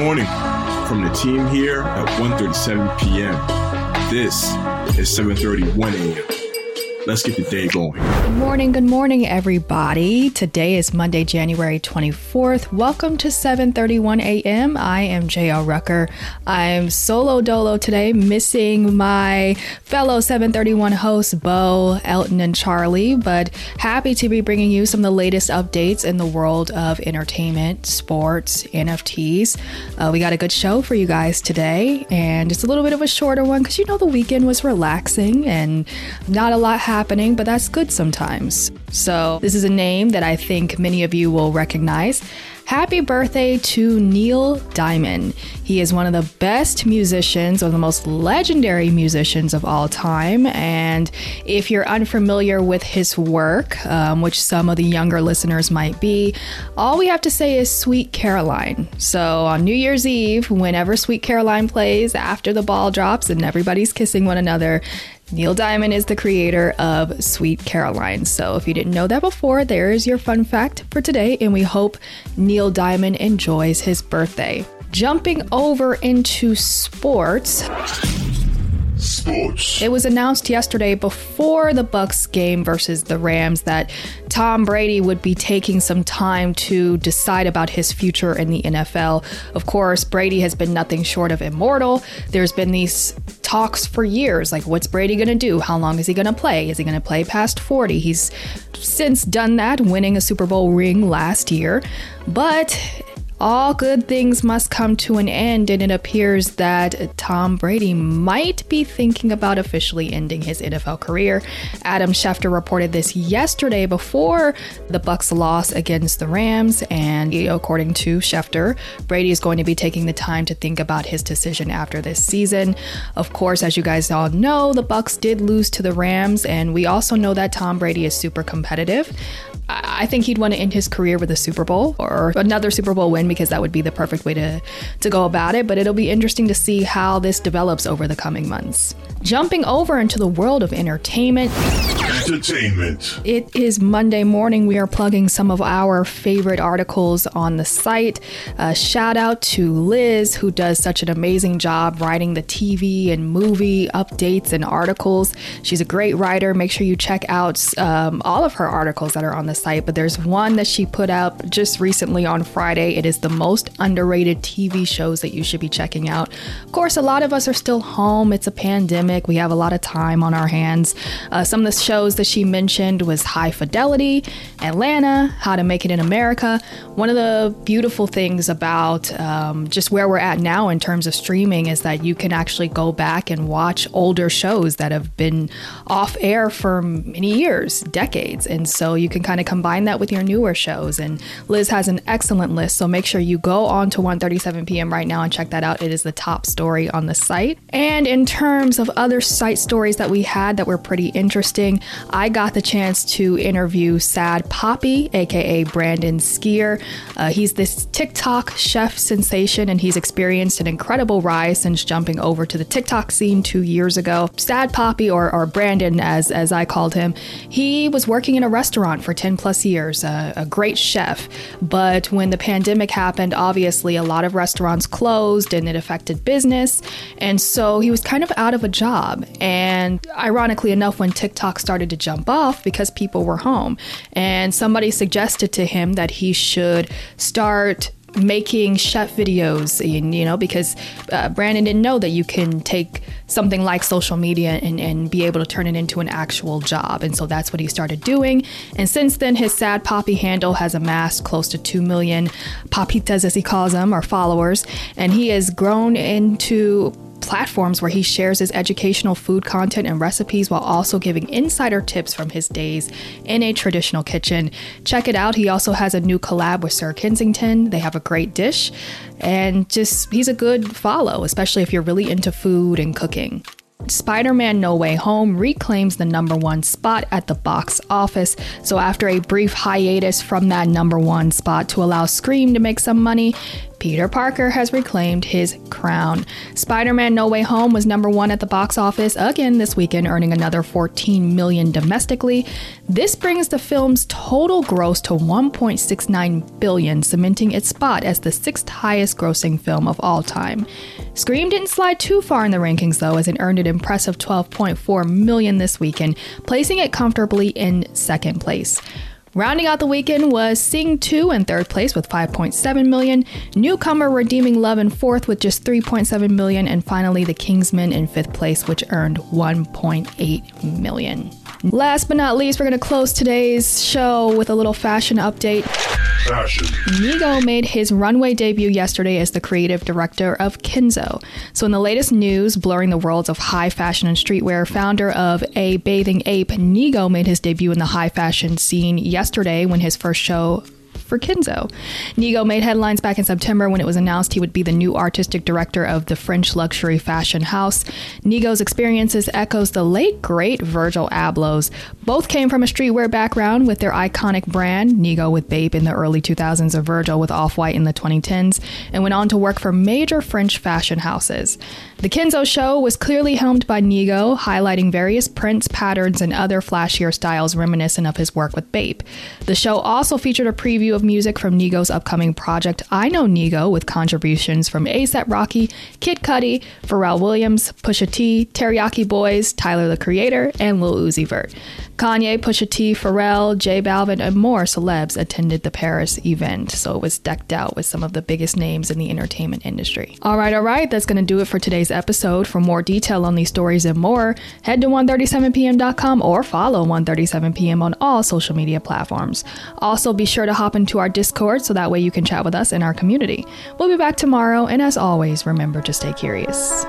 morning from the team here at 1:37 p.m. This is 7:31 a.m. Let's get the day going. Good morning, good morning, everybody. Today is Monday, January 24th. Welcome to 7:31 a.m. I am JL Rucker. I'm solo dolo today, missing my fellow 731 hosts, Bo, Elton, and Charlie, but happy to be bringing you some of the latest updates in the world of entertainment, sports, NFTs. Uh, we got a good show for you guys today, and it's a little bit of a shorter one because you know the weekend was relaxing and not a lot happening, but that's good sometimes. So, this is a name that I think many of you will recognize. Happy birthday to Neil Diamond. He is one of the best musicians, one of the most legendary musicians of all time. And if you're unfamiliar with his work, um, which some of the younger listeners might be, all we have to say is Sweet Caroline. So on New Year's Eve, whenever Sweet Caroline plays after the ball drops and everybody's kissing one another, Neil Diamond is the creator of Sweet Caroline. So if you didn't know that before, there's your fun fact for today, and we hope Neil Diamond enjoys his birthday. Jumping over into sports. Sports. It was announced yesterday before the Bucs game versus the Rams that Tom Brady would be taking some time to decide about his future in the NFL. Of course, Brady has been nothing short of immortal. There's been these talks for years like what's Brady going to do? How long is he going to play? Is he going to play past 40? He's since done that, winning a Super Bowl ring last year. But all good things must come to an end, and it appears that Tom Brady might be thinking about officially ending his NFL career. Adam Schefter reported this yesterday before the Bucs loss against the Rams, and according to Schefter, Brady is going to be taking the time to think about his decision after this season. Of course, as you guys all know, the Bucs did lose to the Rams, and we also know that Tom Brady is super competitive. I think he'd want to end his career with a Super Bowl or another Super Bowl win because that would be the perfect way to, to go about it. But it'll be interesting to see how this develops over the coming months. Jumping over into the world of entertainment. Entertainment. It is Monday morning. We are plugging some of our favorite articles on the site. Uh, shout out to Liz, who does such an amazing job writing the TV and movie updates and articles. She's a great writer. Make sure you check out um, all of her articles that are on the site. But there's one that she put out just recently on Friday. It is the most underrated TV shows that you should be checking out. Of course, a lot of us are still home. It's a pandemic. We have a lot of time on our hands. Uh, some of the shows that she mentioned was High Fidelity, Atlanta, How to Make It in America. One of the beautiful things about um, just where we're at now in terms of streaming is that you can actually go back and watch older shows that have been off air for many years, decades. And so you can kind of combine that with your newer shows. And Liz has an excellent list. So make sure you go on to 1:37 p.m. right now and check that out. It is the top story on the site. And in terms of other site stories that we had that were pretty interesting, I got the chance to interview Sad Papi, aka Brandon Skier. Uh, he's this TikTok chef sensation, and he's experienced an incredible rise since jumping over to the TikTok scene two years ago. Sad Papi, or, or Brandon, as as I called him, he was working in a restaurant for 10 plus years, a great chef. But when the pandemic happened, obviously a lot of restaurants closed and it affected business, and so he was kind of out of a job. And ironically enough, when TikTok started to jump off because people were home, and somebody suggested to him that he should start making chef videos you know because uh, brandon didn't know that you can take something like social media and, and be able to turn it into an actual job. And so that's what he started doing. And since then his Sad Papi handle has amassed close to 2 million papitas as he calls them or followers. And he has grown into platforms where he shares his educational food content and recipes while also giving insider tips from his days in a traditional kitchen. Check it out. He also has a new collab with Sir Kensington. They have a great dish, and just he's a good follow, especially if you're really into food and cooking. Spider Man No Way Home reclaims the number one spot at the box office. So, after a brief hiatus from that number one spot to allow Scream to make some money, Peter Parker has reclaimed his crown. Spider Man No Way Home was number one at the box office again this weekend, earning another 14 million domestically. This brings the film's total gross to 1.69 billion, cementing its spot as the sixth highest grossing film of all time. Scream didn't slide too far in the rankings though, as it earned an impressive 12.4 million this weekend, placing it comfortably in second place. Rounding out the weekend was Sing 2 in third place with 5.7 million, Newcomer Redeeming Love in fourth with just 3.7 million, and finally The King's Man in fifth place, which earned 1.8 million. Last but not least, we're going to close today's show with a little fashion update. Nigo made his runway debut yesterday as the creative director of Kenzo. So, in the latest news, blurring the worlds of high fashion and streetwear, founder of A Bathing Ape, Nigo made his debut in the high fashion scene yesterday when his first show for Kenzo. Nigo made headlines back in September when it was announced he would be the new artistic director of the French luxury fashion house. Nigo's experiences echoes the late great Virgil Abloh's. Both came from a streetwear background with their iconic brand, Nigo with Bape in the early 2000s or Virgil with Off-White in the 2010s, and went on to work for major French fashion houses. The Kenzo show was clearly helmed by Nigo, highlighting various prints, patterns, and other flashier styles reminiscent of his work with Bape. The show also featured a preview of of music from Nigo's upcoming project I Know Nigo with contributions from ASAP Rocky, Kid Cudi, Pharrell Williams, Pusha T, Teriyaki Boys, Tyler the Creator, and Lil Uzi Vert. Kanye, Pusha T, Pharrell, J Balvin, and more celebs attended the Paris event, so it was decked out with some of the biggest names in the entertainment industry. All right, all right, that's going to do it for today's episode. For more detail on these stories and more, head to 137pm.com or follow 137pm on all social media platforms. Also, be sure to hop into our Discord so that way you can chat with us in our community. We'll be back tomorrow, and as always, remember to stay curious.